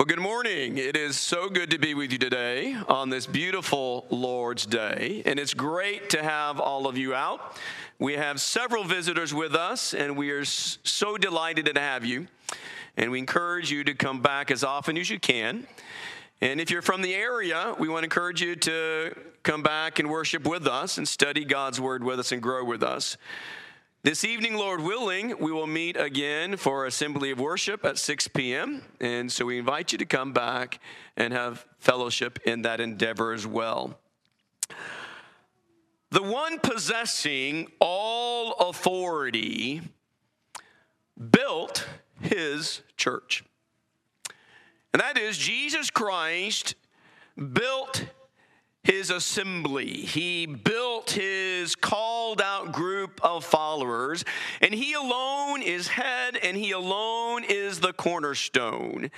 Well, good morning. It is so good to be with you today on this beautiful Lord's Day, and it's great to have all of you out. We have several visitors with us, and we are so delighted to have you. And we encourage you to come back as often as you can. And if you're from the area, we want to encourage you to come back and worship with us and study God's Word with us and grow with us. This evening, Lord willing, we will meet again for Assembly of Worship at 6 p.m. And so we invite you to come back and have fellowship in that endeavor as well. The one possessing all authority built his church. And that is Jesus Christ built his assembly. He built his called out group of followers, and he alone is head and he alone is the cornerstone.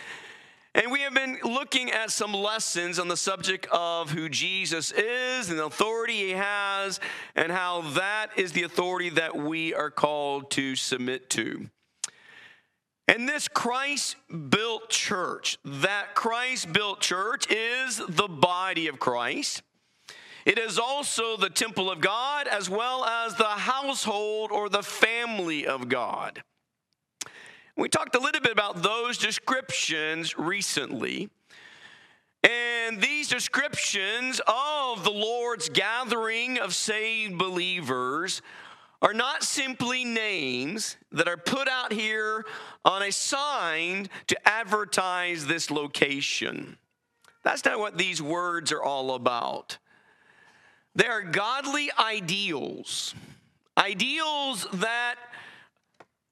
And we have been looking at some lessons on the subject of who Jesus is and the authority he has, and how that is the authority that we are called to submit to. And this Christ built church, that Christ built church is the body of Christ. It is also the temple of God as well as the household or the family of God. We talked a little bit about those descriptions recently. And these descriptions of the Lord's gathering of saved believers are not simply names that are put out here on a sign to advertise this location. That's not what these words are all about. They are godly ideals, ideals that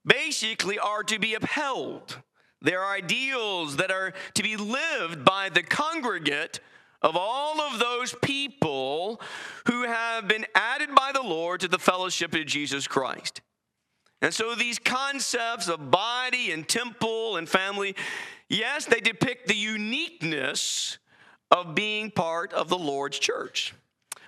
basically are to be upheld. They're ideals that are to be lived by the congregate of all of those people who have been added by the Lord to the fellowship of Jesus Christ. And so these concepts of body and temple and family, yes, they depict the uniqueness of being part of the Lord's church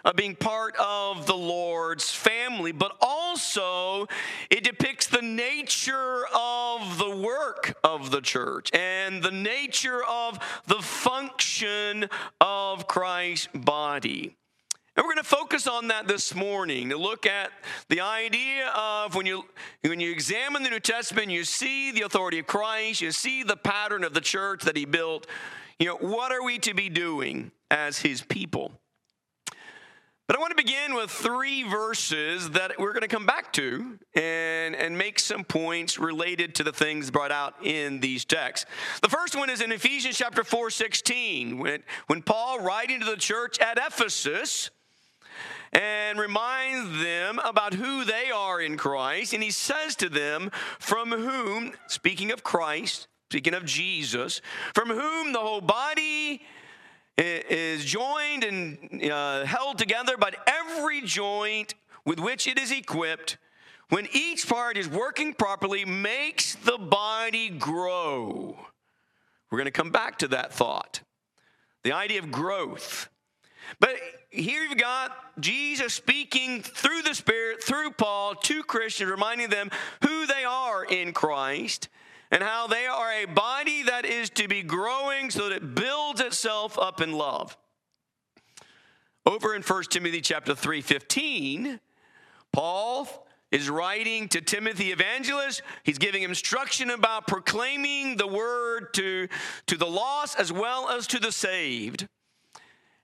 of being part of the Lord's family, but also it depicts the nature of the work of the church and the nature of the function of Christ's body. And we're going to focus on that this morning to look at the idea of when you when you examine the New Testament, you see the authority of Christ, you see the pattern of the church that he built. You know, what are we to be doing as his people? But I want to begin with three verses that we're going to come back to and, and make some points related to the things brought out in these texts. The first one is in Ephesians chapter 4, 16, when, when Paul, writing to the church at Ephesus, and reminds them about who they are in Christ. And he says to them, From whom, speaking of Christ, speaking of Jesus, from whom the whole body is joined and uh, held together, but every joint with which it is equipped, when each part is working properly, makes the body grow. We're going to come back to that thought the idea of growth. But here you've got Jesus speaking through the Spirit, through Paul to Christians, reminding them who they are in Christ and how they are a body that is to be growing so that it builds itself up in love. Over in 1 Timothy chapter 3, 15, Paul is writing to Timothy evangelist. He's giving instruction about proclaiming the word to, to the lost as well as to the saved.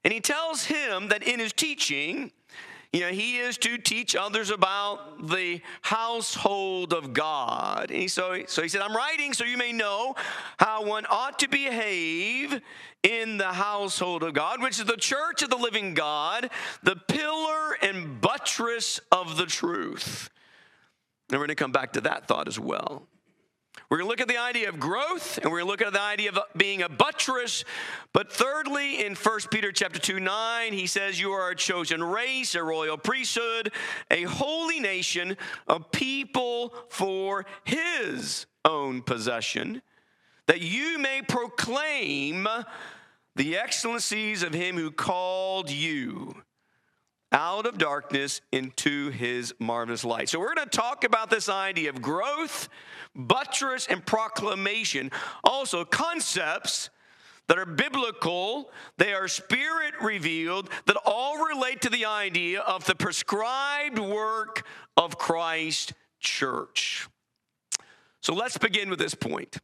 And he tells him that in his teaching, you know, he is to teach others about the household of God. And so, so he said, I'm writing so you may know how one ought to behave in the household of God, which is the church of the living God, the pillar and buttress of the truth. And we're going to come back to that thought as well. We're going to look at the idea of growth and we're going to look at the idea of being a buttress. But thirdly, in 1 Peter chapter 2, 9, he says, You are a chosen race, a royal priesthood, a holy nation, a people for his own possession, that you may proclaim the excellencies of him who called you out of darkness into his marvelous light. So, we're going to talk about this idea of growth, buttress, and proclamation. Also, concepts that are biblical, they are spirit revealed, that all relate to the idea of the prescribed work of Christ church. So let's begin with this point.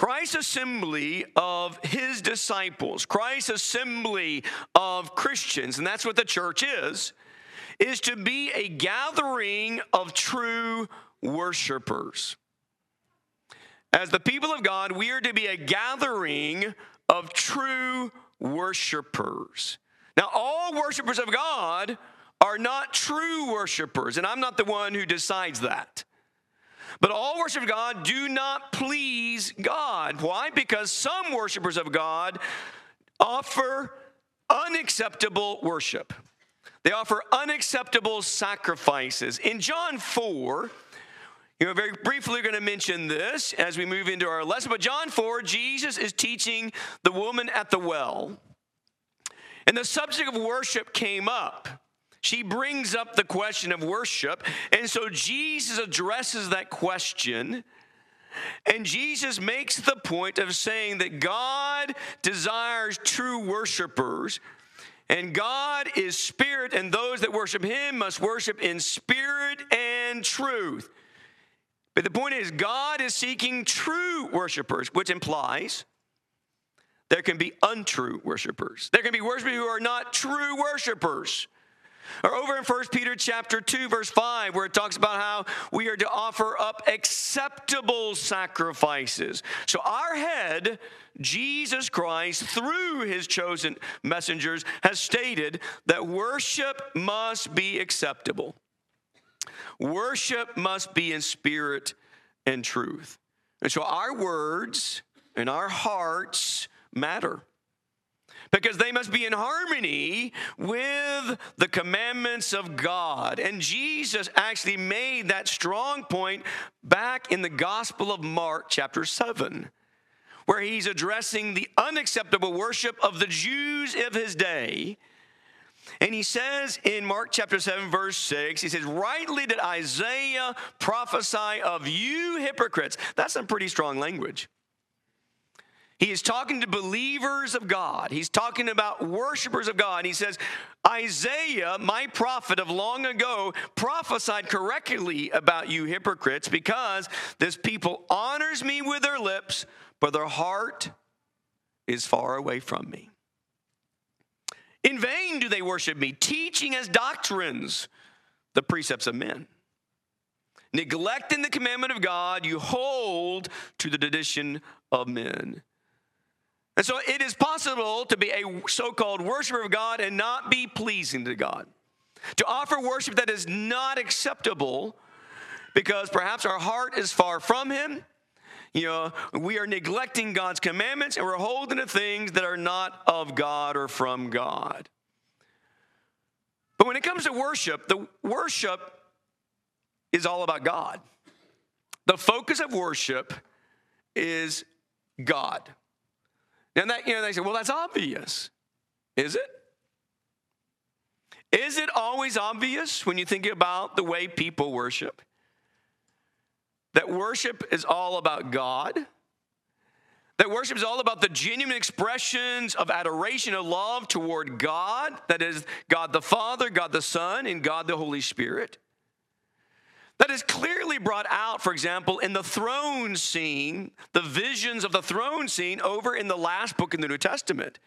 Christ's assembly of his disciples, Christ's assembly of Christians, and that's what the church is, is to be a gathering of true worshipers. As the people of God, we are to be a gathering of true worshipers. Now, all worshipers of God are not true worshipers, and I'm not the one who decides that. But all worship of God do not please God. Why? Because some worshipers of God offer unacceptable worship. They offer unacceptable sacrifices. In John 4, you know, very briefly, we're going to mention this as we move into our lesson. But John 4, Jesus is teaching the woman at the well. And the subject of worship came up. She brings up the question of worship. And so Jesus addresses that question. And Jesus makes the point of saying that God desires true worshipers. And God is spirit, and those that worship him must worship in spirit and truth. But the point is, God is seeking true worshipers, which implies there can be untrue worshipers. There can be worshipers who are not true worshipers. Or over in 1 Peter chapter 2 verse 5 where it talks about how we are to offer up acceptable sacrifices. So our head Jesus Christ through his chosen messengers has stated that worship must be acceptable. Worship must be in spirit and truth. And so our words and our hearts matter because they must be in harmony with the commandments of God. And Jesus actually made that strong point back in the Gospel of Mark, chapter 7, where he's addressing the unacceptable worship of the Jews of his day and he says in Mark chapter 7, verse 6, he says, Rightly did Isaiah prophesy of you hypocrites. That's some pretty strong language. He is talking to believers of God. He's talking about worshipers of God. He says, Isaiah, my prophet of long ago, prophesied correctly about you hypocrites because this people honors me with their lips, but their heart is far away from me. In vain do they worship me, teaching as doctrines the precepts of men. Neglecting the commandment of God, you hold to the tradition of men. And so it is possible to be a so called worshiper of God and not be pleasing to God. To offer worship that is not acceptable because perhaps our heart is far from Him you know, we are neglecting God's commandments and we're holding to things that are not of God or from God. But when it comes to worship, the worship is all about God. The focus of worship is God. And that, you know, they say, well, that's obvious. Is it? Is it always obvious when you think about the way people worship? that worship is all about God, that worship is all about the genuine expressions of adoration and love toward God, that is, God the Father, God the Son, and God the Holy Spirit. That is clearly brought out, for example, in the throne scene, the visions of the throne scene over in the last book in the New Testament,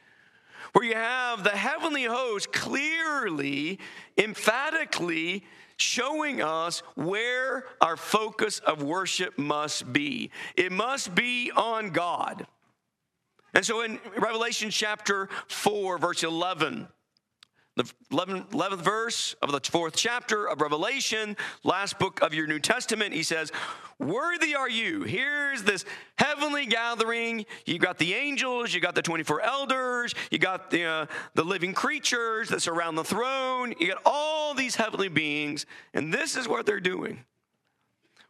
where you have the heavenly host clearly, emphatically showing us where our focus of worship must be. It must be on God. And so in Revelation chapter 4, verse 11, the 11th, 11th, verse of the fourth chapter of Revelation, last book of your New Testament, he says, Worthy are you. Here's this heavenly gathering. You got the angels, you got the 24 elders, you got the, uh, the living creatures that surround the throne, you got all these heavenly beings, and this is what they're doing.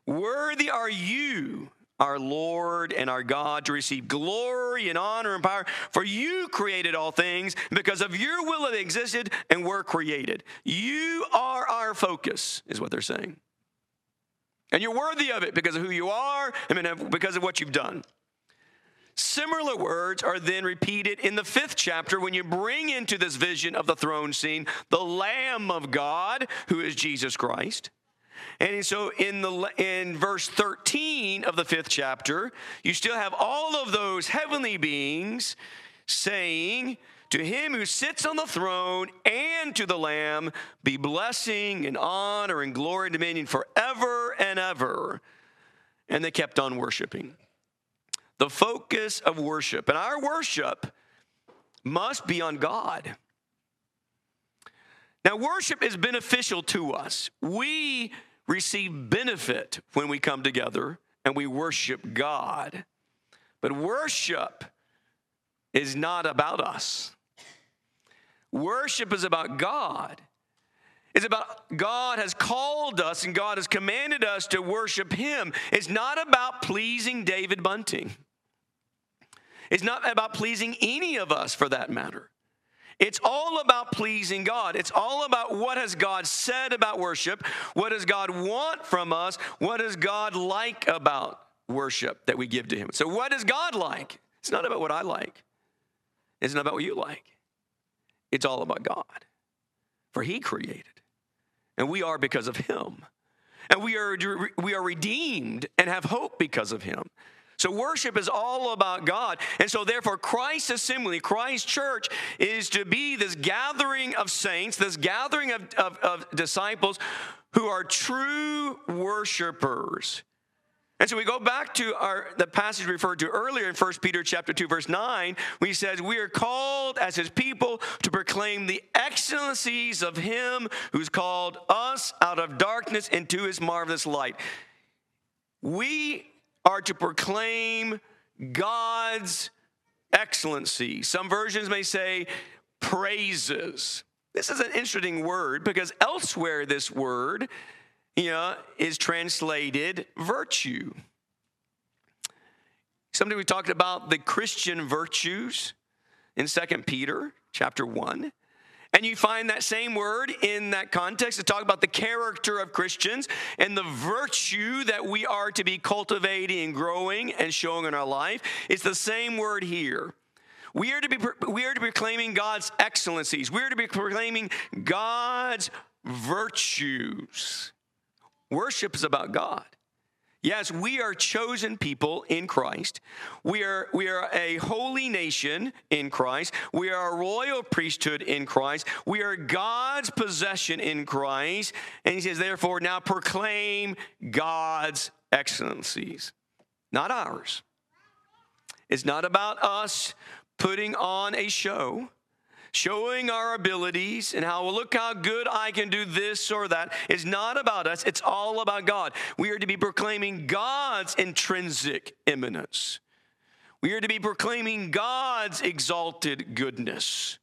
Worthy are you our Lord and our God, to receive glory and honor and power. For you created all things, because of your will it existed and were created. You are our focus, is what they're saying. And you're worthy of it because of who you are and because of what you've done. Similar words are then repeated in the fifth chapter when you bring into this vision of the throne scene the Lamb of God, who is Jesus Christ. And so in the in verse 13 of the 5th chapter, you still have all of those heavenly beings saying, to him who sits on the throne and to the Lamb be blessing and honor and glory and dominion forever and ever. And they kept on worshiping. The focus of worship. And our worship must be on God. Now, worship is beneficial to us. We receive benefit when we come together and we worship God. But worship is not about us. Worship is about God. It's about God has called us and God has commanded us to worship Him. It's not about pleasing David Bunting. It's not about pleasing any of us for that matter. It's all about pleasing God. It's all about what has God said about worship? What does God want from us? What does God like about worship that we give to him? So what does God like? It's not about what I like. It's not about what you like. It's all about God. For he created. And we are because of him. And we are we are redeemed and have hope because of him. So worship is all about God. And so therefore Christ's assembly, Christ's church is to be this gathering of saints, this gathering of, of, of disciples who are true worshipers. And so we go back to our the passage referred to earlier in 1 Peter chapter 2 verse 9, where he says, "We are called as his people to proclaim the excellencies of him who's called us out of darkness into his marvelous light." We are to proclaim God's excellency. Some versions may say praises. This is an interesting word because elsewhere this word you know, is translated virtue. Something we talked about the Christian virtues in Second Peter chapter 1. And you find that same word in that context to talk about the character of Christians and the virtue that we are to be cultivating and growing and showing in our life. It's the same word here. We are to be we are to be proclaiming God's excellencies. We are to be proclaiming God's virtues. Worship is about God. Yes, we are chosen people in Christ. We are, we are a holy nation in Christ. We are a royal priesthood in Christ. We are God's possession in Christ. And he says, therefore, now proclaim God's excellencies, not ours. It's not about us putting on a show showing our abilities and how, well, look how good I can do this or that is not about us. It's all about God. We are to be proclaiming God's intrinsic eminence. We are to be proclaiming God's exalted goodness.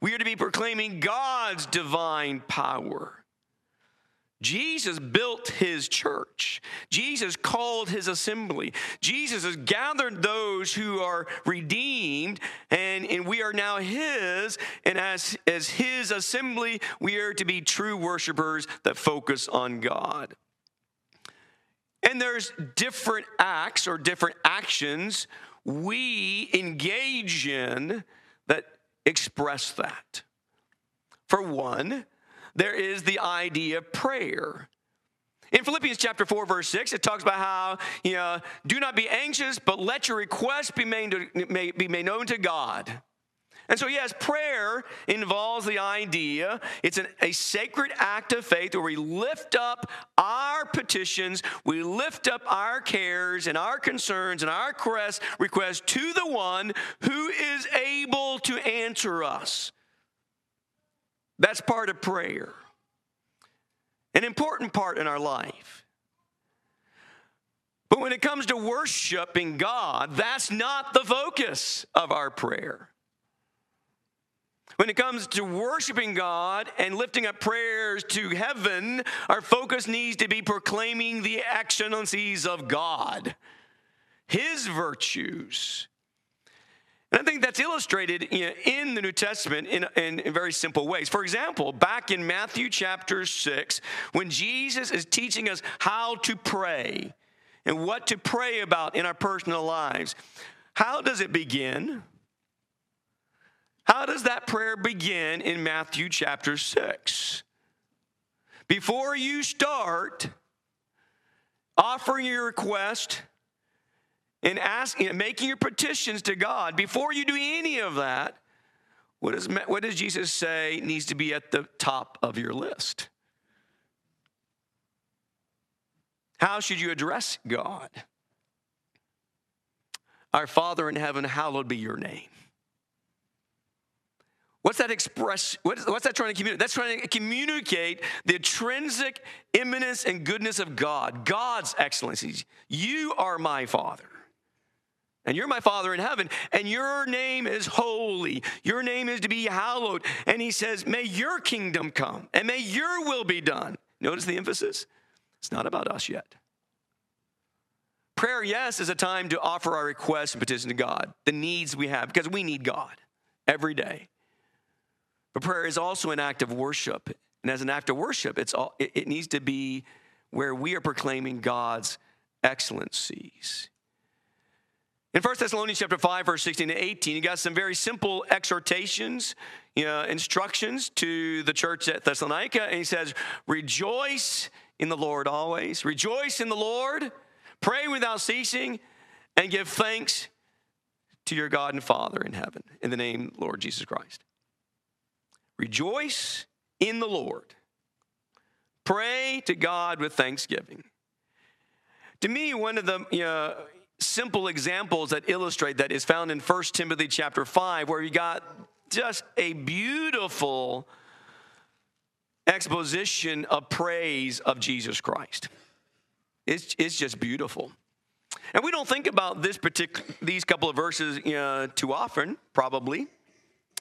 We are to be proclaiming God's divine power. Jesus built his church. Jesus called his assembly. Jesus has gathered those who are redeemed, and, and we are now his. And as, as his assembly, we are to be true worshipers that focus on God. And there's different acts or different actions we engage in that express that. For one, there is the idea of prayer. In Philippians chapter 4, verse 6, it talks about how, you know, do not be anxious, but let your requests be made, to, be made known to God. And so, yes, prayer involves the idea it's an, a sacred act of faith where we lift up our petitions, we lift up our cares and our concerns and our requests to the one who is able to answer us. That's part of prayer, an important part in our life. But when it comes to worshiping God, that's not the focus of our prayer. When it comes to worshiping God and lifting up prayers to heaven, our focus needs to be proclaiming the excellencies of God, His virtues, and I think that's illustrated in the New Testament in, in, very simple ways. For example, back in Matthew chapter 6, when Jesus is teaching us how to pray and what to pray about in our personal lives, How does it begin? How does that prayer begin in Matthew chapter 6? Before you start offering your request and asking, making your petitions to God, before you do any of that, what, is, what does Jesus say needs to be at the top of your list? How should you address God? Our Father in heaven, hallowed be your name. What's that express? What's, that trying to communicate? That's trying to communicate the intrinsic immanence and goodness of God, God's excellencies. You are my Father. And you're my Father in heaven, and your name is holy. Your name is to be hallowed. And he says, May your kingdom come, and may your will be done. Notice the emphasis. It's not about us yet. Prayer, yes, is a time to offer our requests and petition to God, the needs we have, because we need God every day. But prayer is also an act of worship. And as an act of worship, it's all, it, it needs to be where we are proclaiming God's excellencies. In 1 Thessalonians chapter 5, verse 16 to 18, you got some very simple exhortations, you know, instructions to the church at Thessalonica. And he says, Rejoice in the Lord always. Rejoice in the Lord. Pray without ceasing and give thanks to your God and Father in heaven in the name Lord Jesus Christ. Rejoice in the Lord. Pray to God with thanksgiving. To me, one of the you know, simple examples that illustrate that is found in 1 Timothy chapter 5, where you got just a beautiful exposition of praise of Jesus Christ. It's, it's just beautiful. And we don't think about this particular, these couple of verses know, too often, probably.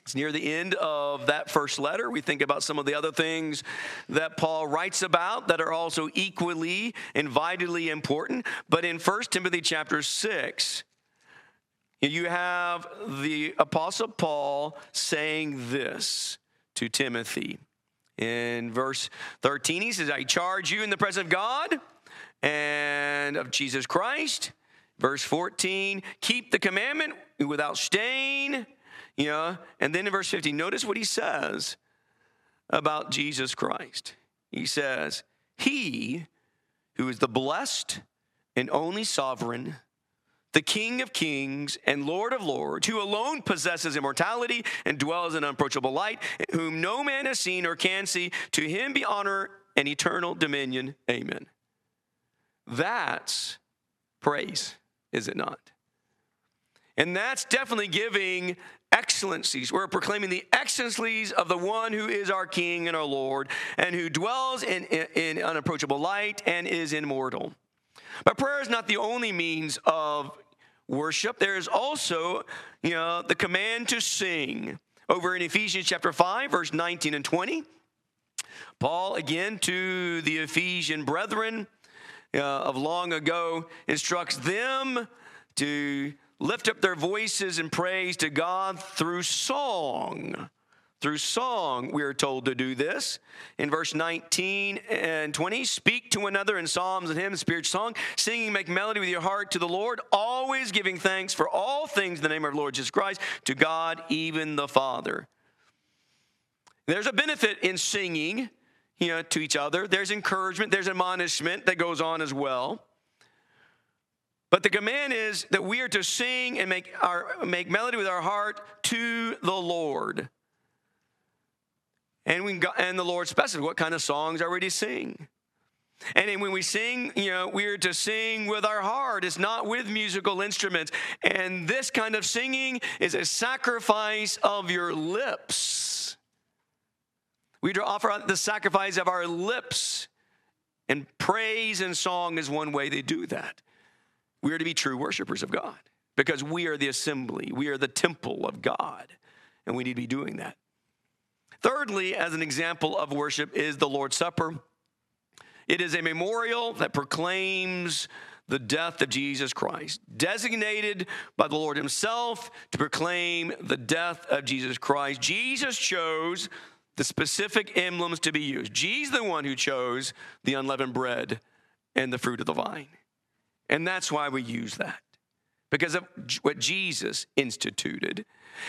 It's near the end of that first letter. We think about some of the other things that Paul writes about that are also equally and vitally important. But in 1 Timothy chapter 6, you have the Apostle Paul saying this to Timothy. In verse 13, he says, I charge you in the presence of God and of Jesus Christ. Verse 14, keep the commandment without stain you know, and then in verse 15, notice what he says about Jesus Christ. He says, He who is the blessed and only sovereign, the King of kings and Lord of lords, who alone possesses immortality and dwells in unapproachable light, whom no man has seen or can see, to him be honor and eternal dominion. Amen. That's praise, is it not? And that's definitely giving excellencies. We're proclaiming the excellencies of the one who is our King and our Lord and who dwells in, in, in, unapproachable light and is immortal. But prayer is not the only means of worship. There is also, you know, the command to sing. Over in Ephesians chapter 5, verse 19 and 20, Paul again to the Ephesian brethren uh, of long ago instructs them to lift up their voices in praise to God through song. Through song, we are told to do this. In verse 19 and 20, speak to another in psalms and hymns, spiritual song, singing, make melody with your heart to the Lord, always giving thanks for all things in the name of Lord Jesus Christ, to God, even the Father. There's a benefit in singing you know, to each other. There's encouragement, there's admonishment that goes on as well. But the command is that we are to sing and make, our, make melody with our heart to the Lord. And, we and the Lord specifies what kind of songs are we to sing. And when we sing, you know, we're to sing with our heart. It's not with musical instruments. And this kind of singing is a sacrifice of your lips. We to offer the sacrifice of our lips. And praise and song is one way they do that. We are to be true worshipers of God because we are the assembly, we are the temple of God, and we need to be doing that. Thirdly, as an example of worship, is the Lord's Supper. It is a memorial that proclaims the death of Jesus Christ, designated by the Lord Himself to proclaim the death of Jesus Christ. Jesus chose the specific emblems to be used. Jesus, the one who chose the unleavened bread and the fruit of the vine. And that's why we use that. because of what Jesus instituted.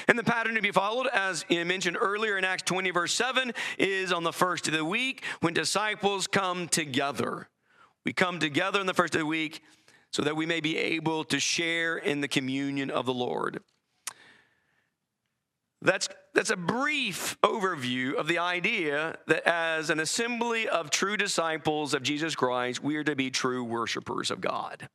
And the pattern to be followed, as mentioned earlier in Acts 20, verse 7, is on the first of the week when disciples come together. We come together on the first of the week so that we may be able to share in the communion of the Lord. That's, that's a brief overview of the idea that as an assembly of true disciples of Jesus Christ, we are to be true worshipers of God.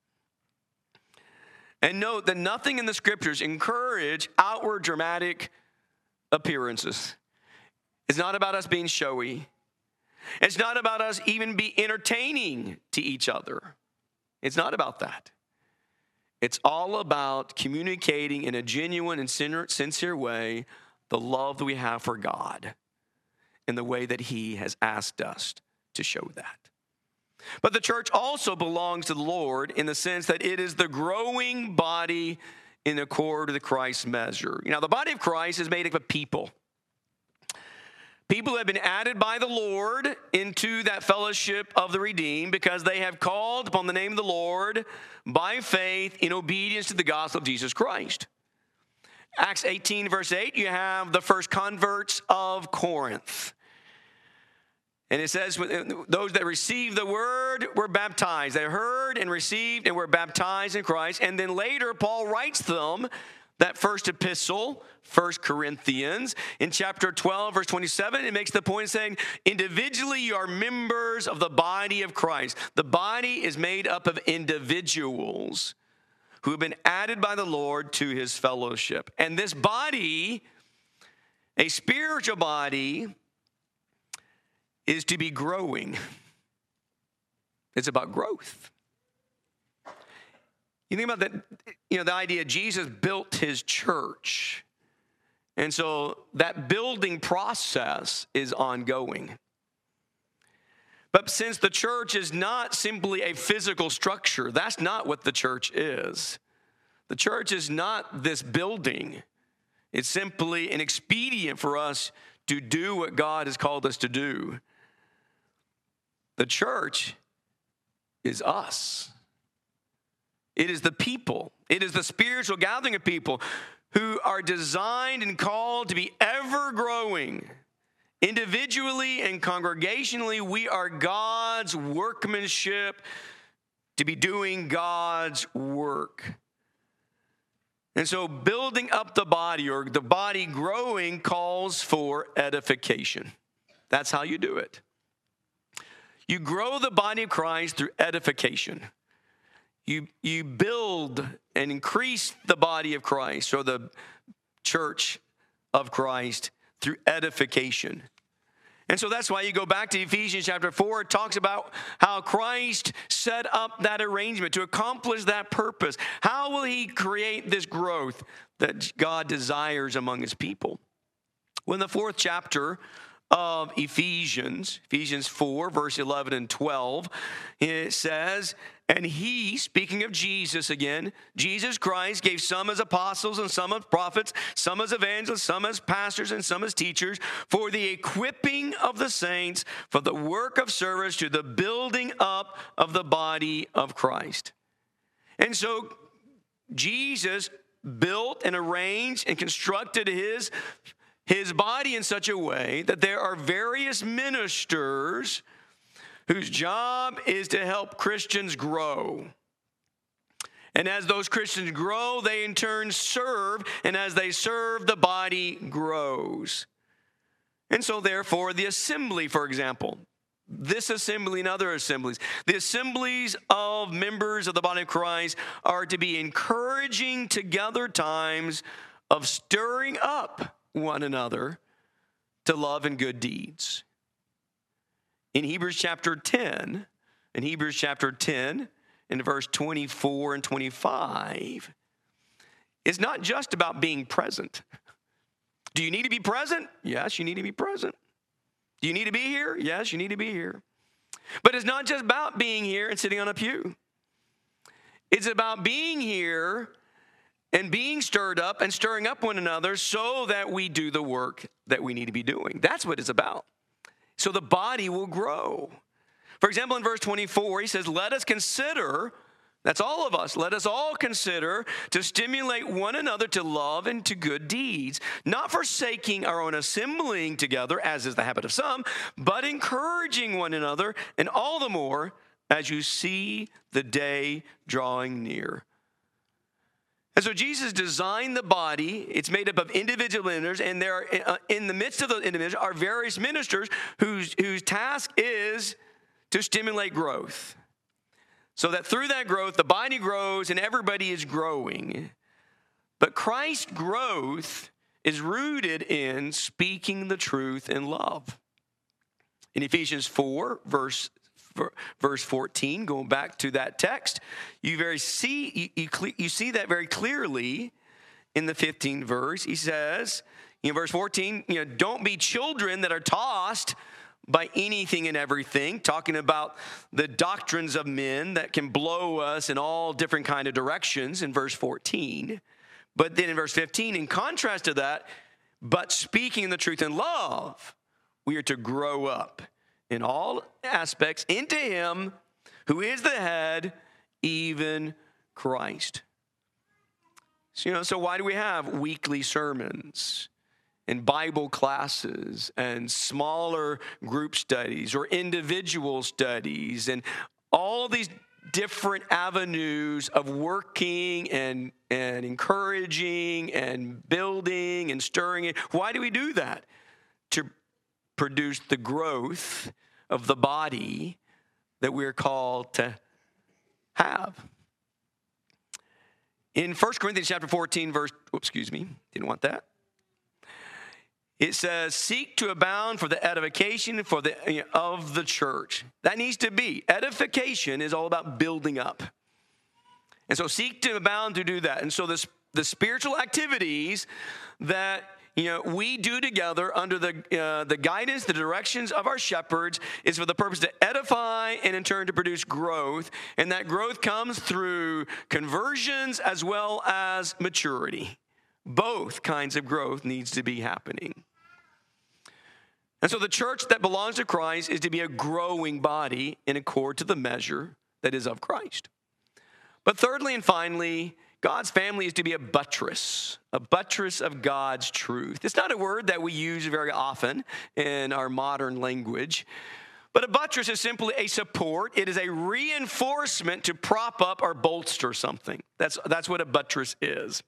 And note that nothing in the scriptures encourage outward dramatic appearances. It's not about us being showy. It's not about us even be entertaining to each other. It's not about that. It's all about communicating in a genuine and sincere way the love that we have for God in the way that He has asked us to show that. But the church also belongs to the Lord in the sense that it is the growing body in accord with Christ's measure. You know, the body of Christ is made up of people. People have been added by the Lord into that fellowship of the redeemed because they have called upon the name of the Lord by faith in obedience to the gospel of Jesus Christ. Acts 18, verse 8, you have the first converts of Corinth. And it says, those that received the word were baptized. They heard and received and were baptized in Christ. And then later, Paul writes them that first epistle, First Corinthians, in chapter 12, verse 27, it makes the point saying, individually you are members of the body of Christ. The body is made up of individuals who have been added by the Lord to his fellowship. And this body, a spiritual body, is to be growing. It's about growth. You think about that, you know, the idea Jesus built his church. And so that building process is ongoing. But since the church is not simply a physical structure, that's not what the church is. The church is not this building, it's simply an expedient for us to do what God has called us to do. The church is us. It is the people, it is the spiritual gathering of people who are designed and called to be ever growing. Individually and congregationally, we are God's workmanship to be doing God's work. And so, building up the body or the body growing calls for edification. That's how you do it. You grow the body of Christ through edification. You, you build and increase the body of Christ or the church of Christ through edification. And so that's why you go back to Ephesians chapter 4. It talks about how Christ set up that arrangement to accomplish that purpose. How will he create this growth that God desires among his people? In the fourth chapter of Ephesians, Ephesians 4, verse 11 and 12, it says, and he, speaking of Jesus again, Jesus Christ gave some as apostles and some as prophets, some as evangelists, some as pastors, and some as teachers for the equipping of the saints, for the work of service to the building up of the body of Christ. And so Jesus built and arranged and constructed his, his body in such a way that there are various ministers whose job is to help Christians grow. And as those Christians grow, they in turn serve, and as they serve, the body grows. And so, therefore, the assembly, for example, this assembly and other assemblies, the assemblies of members of the body of Christ are to be encouraging together times of stirring up one another to love and good deeds in Hebrews chapter 10, in Hebrews chapter 10, in verse 24 and 25, it's not just about being present. Do you need to be present? Yes, you need to be present. Do you need to be here? Yes, you need to be here. But it's not just about being here and sitting on a pew. It's about being here and being stirred up and stirring up one another so that we do the work that we need to be doing. That's what it's about so the body will grow. For example, in verse 24, he says, Let us consider, That's all of us. Let us all consider to stimulate one another to love and to good deeds, not forsaking our own assembling together, as is the habit of some, but encouraging one another, and all the more as you see the day drawing near. And so Jesus designed the body. It's made up of individual ministers, and there are, uh, in the midst of those individuals are various ministers whose, whose task is to stimulate growth. So that through that growth, the body grows and everybody is growing. But Christ's growth is rooted in speaking the truth in love. In Ephesians 4, verse verse 14, going back to that text, you very see you, you, you see that very clearly in the 15th verse. He says, in verse 14, you know, don't be children that are tossed by anything and everything talking about the doctrines of men that can blow us in all different kind of directions in verse 14 but then in verse 15 in contrast to that but speaking the truth in love we are to grow up in all aspects into him who is the head even christ so, you know so why do we have weekly sermons and Bible classes and smaller group studies or individual studies and all these different avenues of working and, and encouraging and building and stirring it. Why do we do that? To produce the growth of the body that we're called to have. In 1 Corinthians chapter 14, verse, oops, excuse me, didn't want that. It says, seek to abound for the edification for the, of the church. That needs to be. Edification is all about building up. And so seek to abound to do that. And so this, the spiritual activities that you know, we do together under the, uh, the guidance, the directions of our shepherds is for the purpose to edify and in turn to produce growth. And that growth comes through conversions as well as maturity. Both kinds of growth needs to be happening. And so the church that belongs to Christ is to be a growing body in accord to the measure that is of Christ. But thirdly and finally, God's family is to be a buttress, a buttress of God's truth. It's not a word that we use very often in our modern language, but a buttress is simply a support. It is a reinforcement to prop up or bolster something. That's, that's what a buttress is.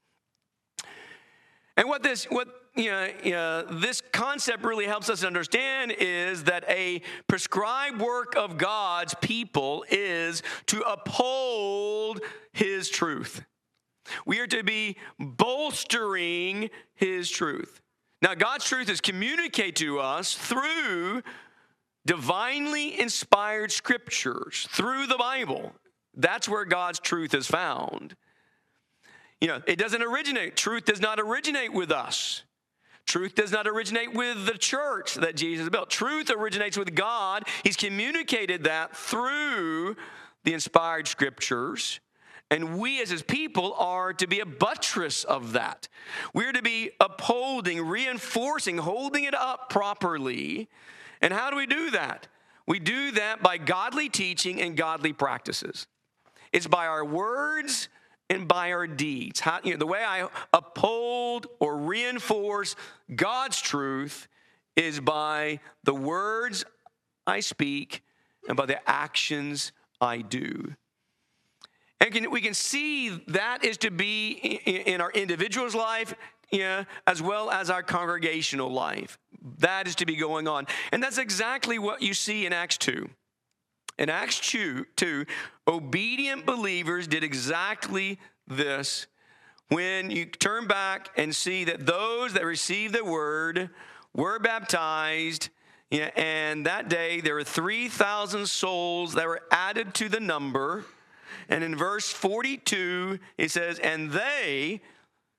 And what this, what you know, you know, this concept really helps us understand is that a prescribed work of God's people is to uphold His truth. We are to be bolstering His truth. Now, God's truth is communicated to us through divinely inspired scriptures, through the Bible. That's where God's truth is found. You know, it doesn't originate. Truth does not originate with us. Truth does not originate with the church that Jesus built. Truth originates with God. He's communicated that through the inspired scriptures. And we as his people are to be a buttress of that. We're to be upholding, reinforcing, holding it up properly. And how do we do that? We do that by godly teaching and godly practices. It's by our words and by our deeds. How, you know, the way I uphold or reinforce God's truth is by the words I speak and by the actions I do. And can, we can see that is to be in, in our individual's life, yeah, as well as our congregational life. That is to be going on. And that's exactly what you see in Acts 2. In Acts 2, 2 obedient believers did exactly this. When you turn back and see that those that received the word were baptized, yeah, and that day there were 3,000 souls that were added to the number. And in verse 42, it says, And they,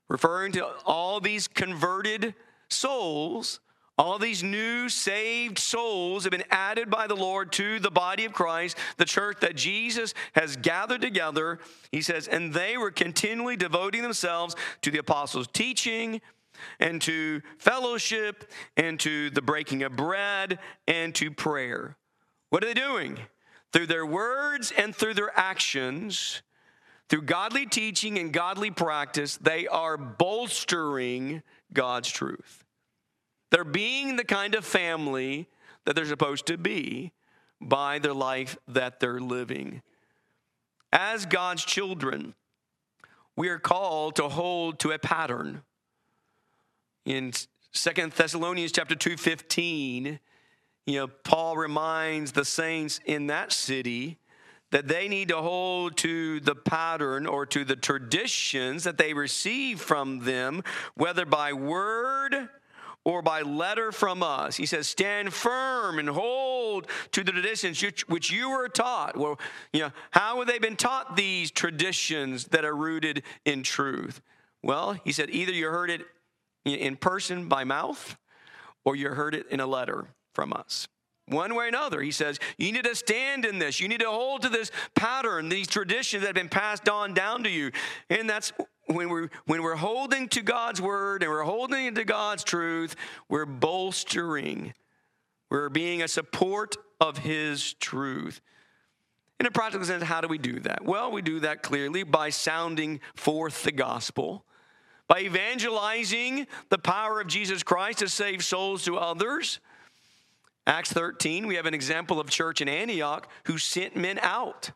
referring to all these converted souls, all these new saved souls have been added by the Lord to the body of Christ, the church that Jesus has gathered together. He says, and they were continually devoting themselves to the apostles' teaching and to fellowship and to the breaking of bread and to prayer. What are they doing? Through their words and through their actions, through godly teaching and godly practice, they are bolstering God's truth. They're being the kind of family that they're supposed to be by the life that they're living. As God's children, we are called to hold to a pattern. In Second Thessalonians chapter 2, 15, you know, Paul reminds the saints in that city that they need to hold to the pattern or to the traditions that they receive from them, whether by word or by letter from us. He says, Stand firm and hold to the traditions which you were taught. Well, you know, how have they been taught these traditions that are rooted in truth? Well, he said, either you heard it in person by mouth or you heard it in a letter from us. One way or another, he says, you need to stand in this. You need to hold to this pattern, these traditions that have been passed on down to you. And that's when we're, when we're holding to God's word and we're holding to God's truth, we're bolstering, we're being a support of his truth. In a practical sense, how do we do that? Well, we do that clearly by sounding forth the gospel, by evangelizing the power of Jesus Christ to save souls to others Acts 13, we have an example of church in Antioch who sent men out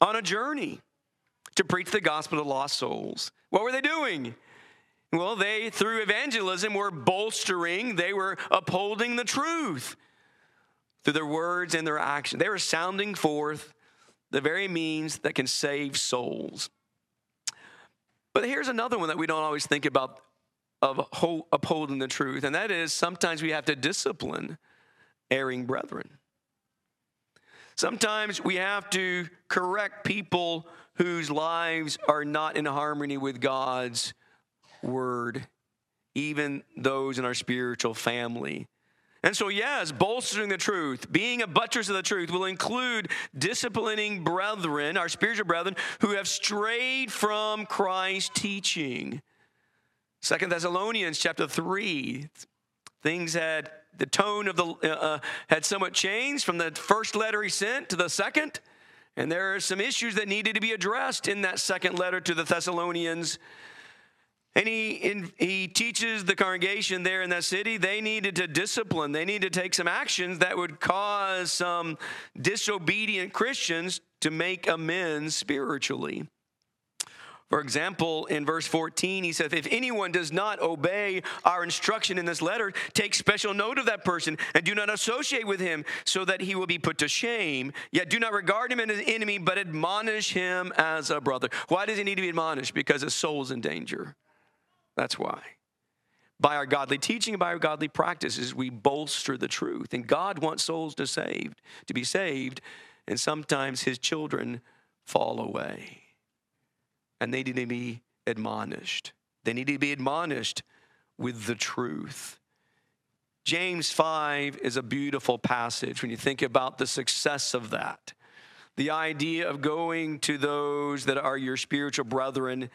on a journey to preach the gospel to lost souls. What were they doing? Well, they, through evangelism, were bolstering, they were upholding the truth through their words and their actions. They were sounding forth the very means that can save souls. But here's another one that we don't always think about of upholding the truth, and that is sometimes we have to discipline erring brethren. Sometimes we have to correct people whose lives are not in harmony with God's word, even those in our spiritual family. And so, yes, bolstering the truth, being a buttress of the truth will include disciplining brethren, our spiritual brethren, who have strayed from Christ's teaching. Second Thessalonians chapter 3, things had the tone of the uh, uh, had somewhat changed from the first letter he sent to the second. And there are some issues that needed to be addressed in that second letter to the thessalonians. And he, in, he teaches the congregation there in that city they needed to discipline. They needed to take some actions that would cause some disobedient christians to make amends spiritually for example, in verse 14, he says, If anyone does not obey our instruction in this letter, take special note of that person and do not associate with him so that he will be put to shame. Yet do not regard him as an enemy, but admonish him as a brother. Why does he need to be admonished? Because his soul's in danger. That's why. By our godly teaching and by our godly practices, we bolster the truth. And God wants souls to saved, to be saved, and sometimes his children fall away and they need to be admonished. They need to be admonished with the truth. James 5 is a beautiful passage when you think about the success of that. The idea of going to those that are your spiritual brethren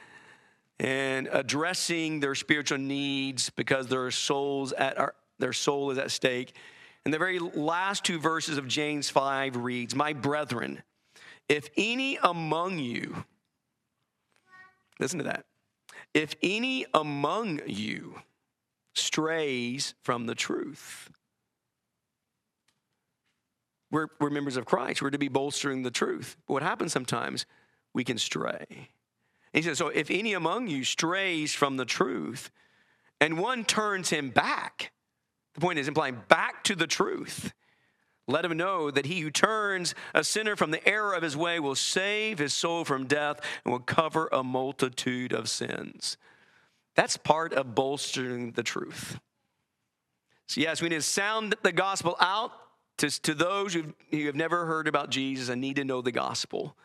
and addressing their spiritual needs because their souls at our, their soul is at stake. And the very last two verses of James 5 reads, "My brethren, if any among you Listen to that. If any among you strays from the truth, we're, we're members of Christ. We're to be bolstering the truth. But what happens sometimes, we can stray. And he says, So if any among you strays from the truth and one turns him back, the point is implying back to the truth. Let him know that he who turns a sinner from the error of his way will save his soul from death and will cover a multitude of sins. That's part of bolstering the truth. So, yes, we need to sound the gospel out to, to those who have never heard about Jesus and need to know the gospel.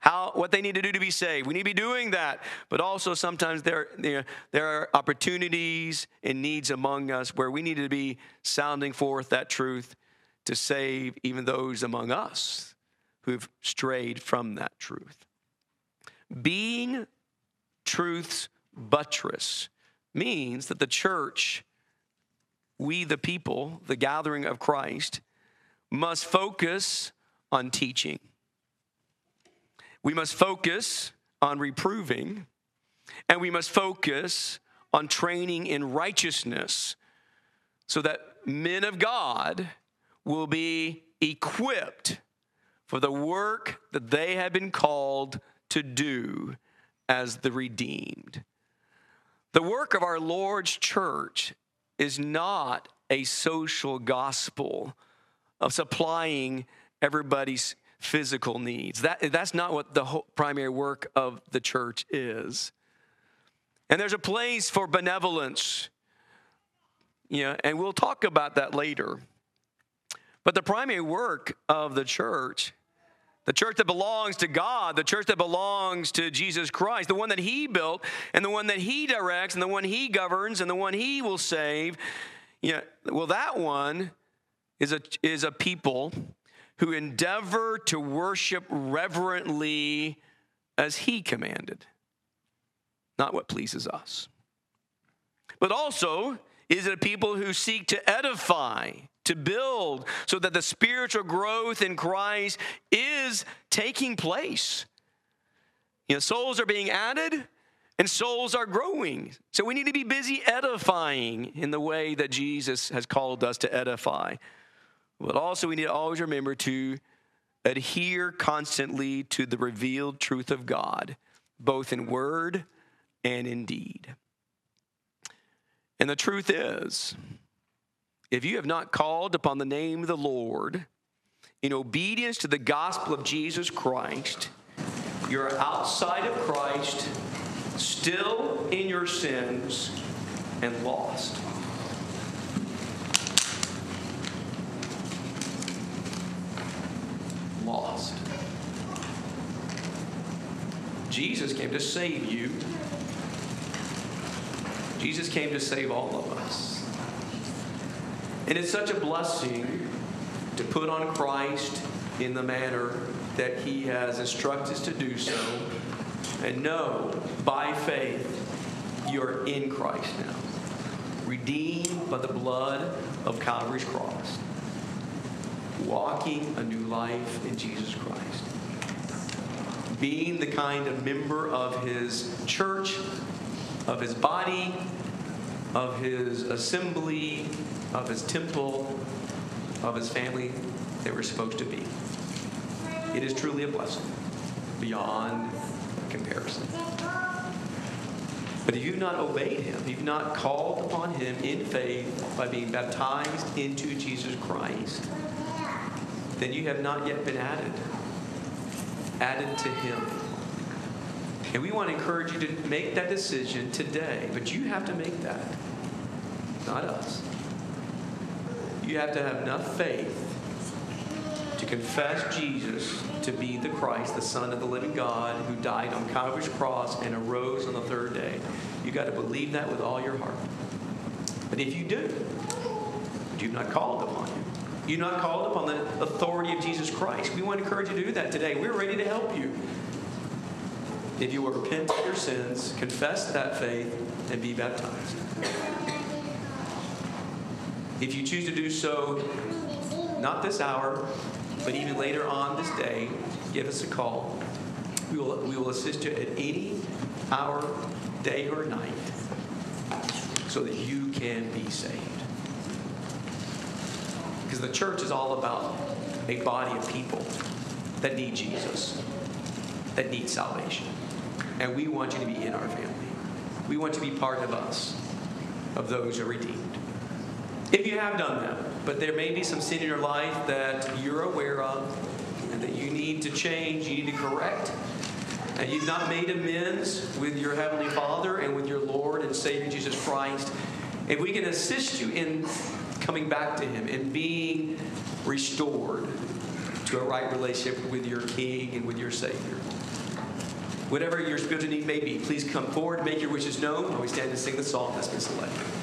How, what they need to do to be saved. We need to be doing that. But also, sometimes there, there, there are opportunities and needs among us where we need to be sounding forth that truth to save even those among us who've strayed from that truth. Being truth's buttress means that the church, we the people, the gathering of Christ, must focus on teaching. We must focus on reproving, and we must focus on training in righteousness so that men of God will be equipped for the work that they have been called to do as the redeemed. The work of our Lord's church is not a social gospel of supplying everybody's physical needs. That, that's not what the primary work of the church is. And there's a place for benevolence, you know, and we'll talk about that later. But the primary work of the church, the church that belongs to God, the church that belongs to Jesus Christ, the one that He built, and the one that He directs, and the one He governs, and the one He will save, you know, well, that one is a, is a people who endeavor to worship reverently as he commanded, not what pleases us. But also, is it a people who seek to edify, to build, so that the spiritual growth in Christ is taking place? You know, souls are being added and souls are growing. So we need to be busy edifying in the way that Jesus has called us to edify. But also, we need to always remember to adhere constantly to the revealed truth of God, both in word and in deed. And the truth is, if you have not called upon the name of the Lord in obedience to the gospel of Jesus Christ, you're outside of Christ, still in your sins, and lost. lost. Jesus came to save you. Jesus came to save all of us. And it's such a blessing to put on Christ in the manner that He has instructed us to do so. And know by faith you're in Christ now, redeemed by the blood of Calvary's cross. Walking a new life in Jesus Christ. Being the kind of member of his church, of his body, of his assembly, of his temple, of his family that we're supposed to be. It is truly a blessing beyond comparison. But if you've not obeyed him, you've not called upon him in faith by being baptized into Jesus Christ, then you have not yet been added. Added to Him. And we want to encourage you to make that decision today, but you have to make that, not us. You have to have enough faith to confess Jesus to be the Christ, the Son of the living God, who died on Calvary's cross and arose on the third day. You got to believe that with all your heart. But if you do, you've not called upon Him, you're not called upon the authority of Jesus Christ. We want to encourage you to do that today. We're ready to help you. If you will repent of your sins, confess that faith, and be baptized. If you choose to do so, not this hour, but even later on this day, give us a call. We will, we will assist you at any hour, day, or night so that you can be saved. Because the church is all about a body of people that need Jesus, that need salvation. And we want you to be in our family. We want to be part of us, of those who are redeemed. If you have done that, but there may be some sin in your life that you're aware of and that you need to change, you need to correct, and you've not made amends with your Heavenly Father and with your Lord and Savior Jesus Christ, if we can assist you in coming back to Him and being restored to a right relationship with your King and with your Savior. Whatever your spiritual need may be, please come forward, make your wishes known while we stand and sing the song that's been selected.